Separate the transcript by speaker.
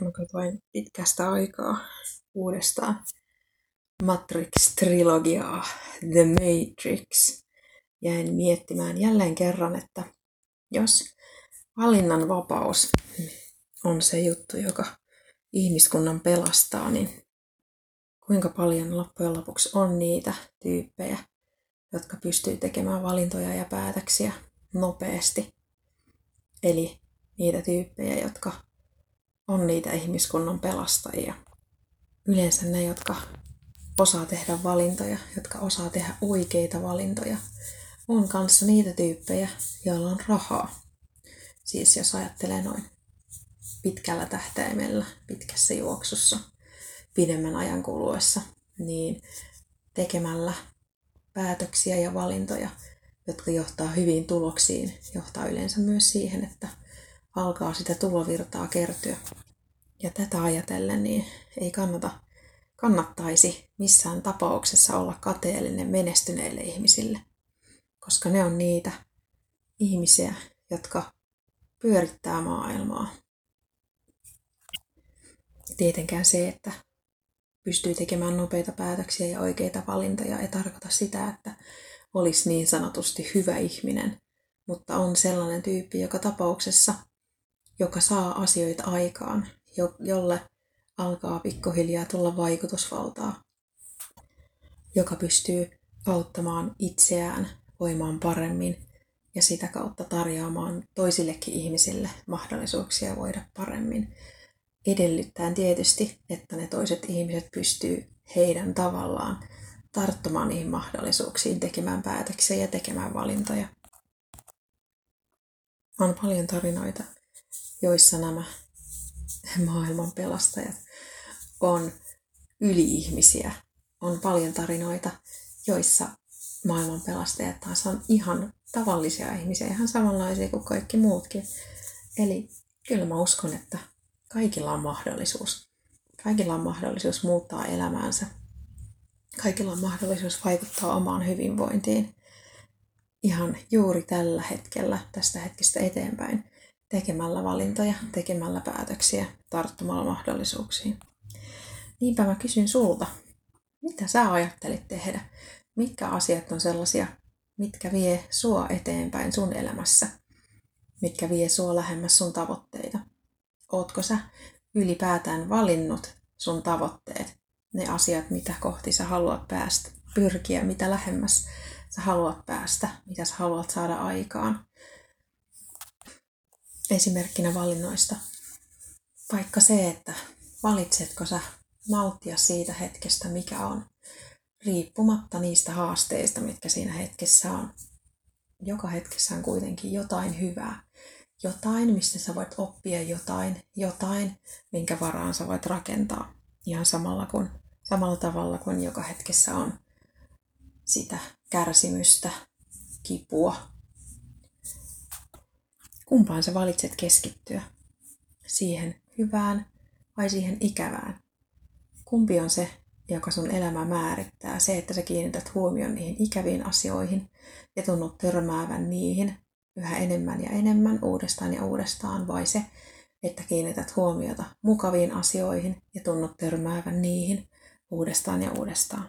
Speaker 1: Mä katsoin pitkästä aikaa uudestaan Matrix-trilogiaa, The Matrix. Jäin miettimään jälleen kerran, että jos valinnan vapaus on se juttu, joka ihmiskunnan pelastaa, niin kuinka paljon loppujen lopuksi on niitä tyyppejä, jotka pystyy tekemään valintoja ja päätöksiä nopeasti. Eli niitä tyyppejä, jotka on niitä ihmiskunnan pelastajia. Yleensä ne, jotka osaa tehdä valintoja, jotka osaa tehdä oikeita valintoja, on kanssa niitä tyyppejä, joilla on rahaa. Siis jos ajattelee noin pitkällä tähtäimellä, pitkässä juoksussa, pidemmän ajan kuluessa, niin tekemällä päätöksiä ja valintoja, jotka johtaa hyviin tuloksiin, johtaa yleensä myös siihen, että alkaa sitä tulovirtaa kertyä. Ja tätä ajatellen niin ei kannata, kannattaisi missään tapauksessa olla kateellinen menestyneille ihmisille, koska ne on niitä ihmisiä, jotka pyörittää maailmaa. Tietenkään se, että pystyy tekemään nopeita päätöksiä ja oikeita valintoja, ei tarkoita sitä, että olisi niin sanotusti hyvä ihminen, mutta on sellainen tyyppi joka tapauksessa, joka saa asioita aikaan, jo, jolle alkaa pikkuhiljaa tulla vaikutusvaltaa, joka pystyy auttamaan itseään voimaan paremmin ja sitä kautta tarjoamaan toisillekin ihmisille mahdollisuuksia voida paremmin. Edellyttäen tietysti, että ne toiset ihmiset pystyy heidän tavallaan tarttumaan niihin mahdollisuuksiin, tekemään päätöksiä ja tekemään valintoja. On paljon tarinoita, joissa nämä maailman pelastajat on yli-ihmisiä. On paljon tarinoita, joissa maailman pelastajat taas on ihan tavallisia ihmisiä, ihan samanlaisia kuin kaikki muutkin. Eli kyllä mä uskon, että kaikilla on mahdollisuus. Kaikilla on mahdollisuus muuttaa elämäänsä. Kaikilla on mahdollisuus vaikuttaa omaan hyvinvointiin ihan juuri tällä hetkellä, tästä hetkestä eteenpäin tekemällä valintoja, tekemällä päätöksiä, tarttumalla mahdollisuuksiin. Niinpä mä kysyn sulta, mitä sä ajattelit tehdä? Mitkä asiat on sellaisia, mitkä vie sua eteenpäin sun elämässä? Mitkä vie sua lähemmäs sun tavoitteita? Ootko sä ylipäätään valinnut sun tavoitteet? Ne asiat, mitä kohti sä haluat päästä, pyrkiä, mitä lähemmäs sä haluat päästä, mitä sä haluat saada aikaan esimerkkinä valinnoista. Vaikka se, että valitsetko sä nauttia siitä hetkestä, mikä on, riippumatta niistä haasteista, mitkä siinä hetkessä on. Joka hetkessä on kuitenkin jotain hyvää. Jotain, mistä sä voit oppia jotain, jotain, minkä varaan sä voit rakentaa. Ihan samalla, kuin, samalla tavalla kuin joka hetkessä on sitä kärsimystä, kipua, Kumpaan sä valitset keskittyä? Siihen hyvään vai siihen ikävään? Kumpi on se, joka sun elämä määrittää? Se, että sä kiinnität huomioon niihin ikäviin asioihin ja tunnut törmäävän niihin yhä enemmän ja enemmän uudestaan ja uudestaan, vai se, että kiinnität huomiota mukaviin asioihin ja tunnut törmäävän niihin uudestaan ja uudestaan?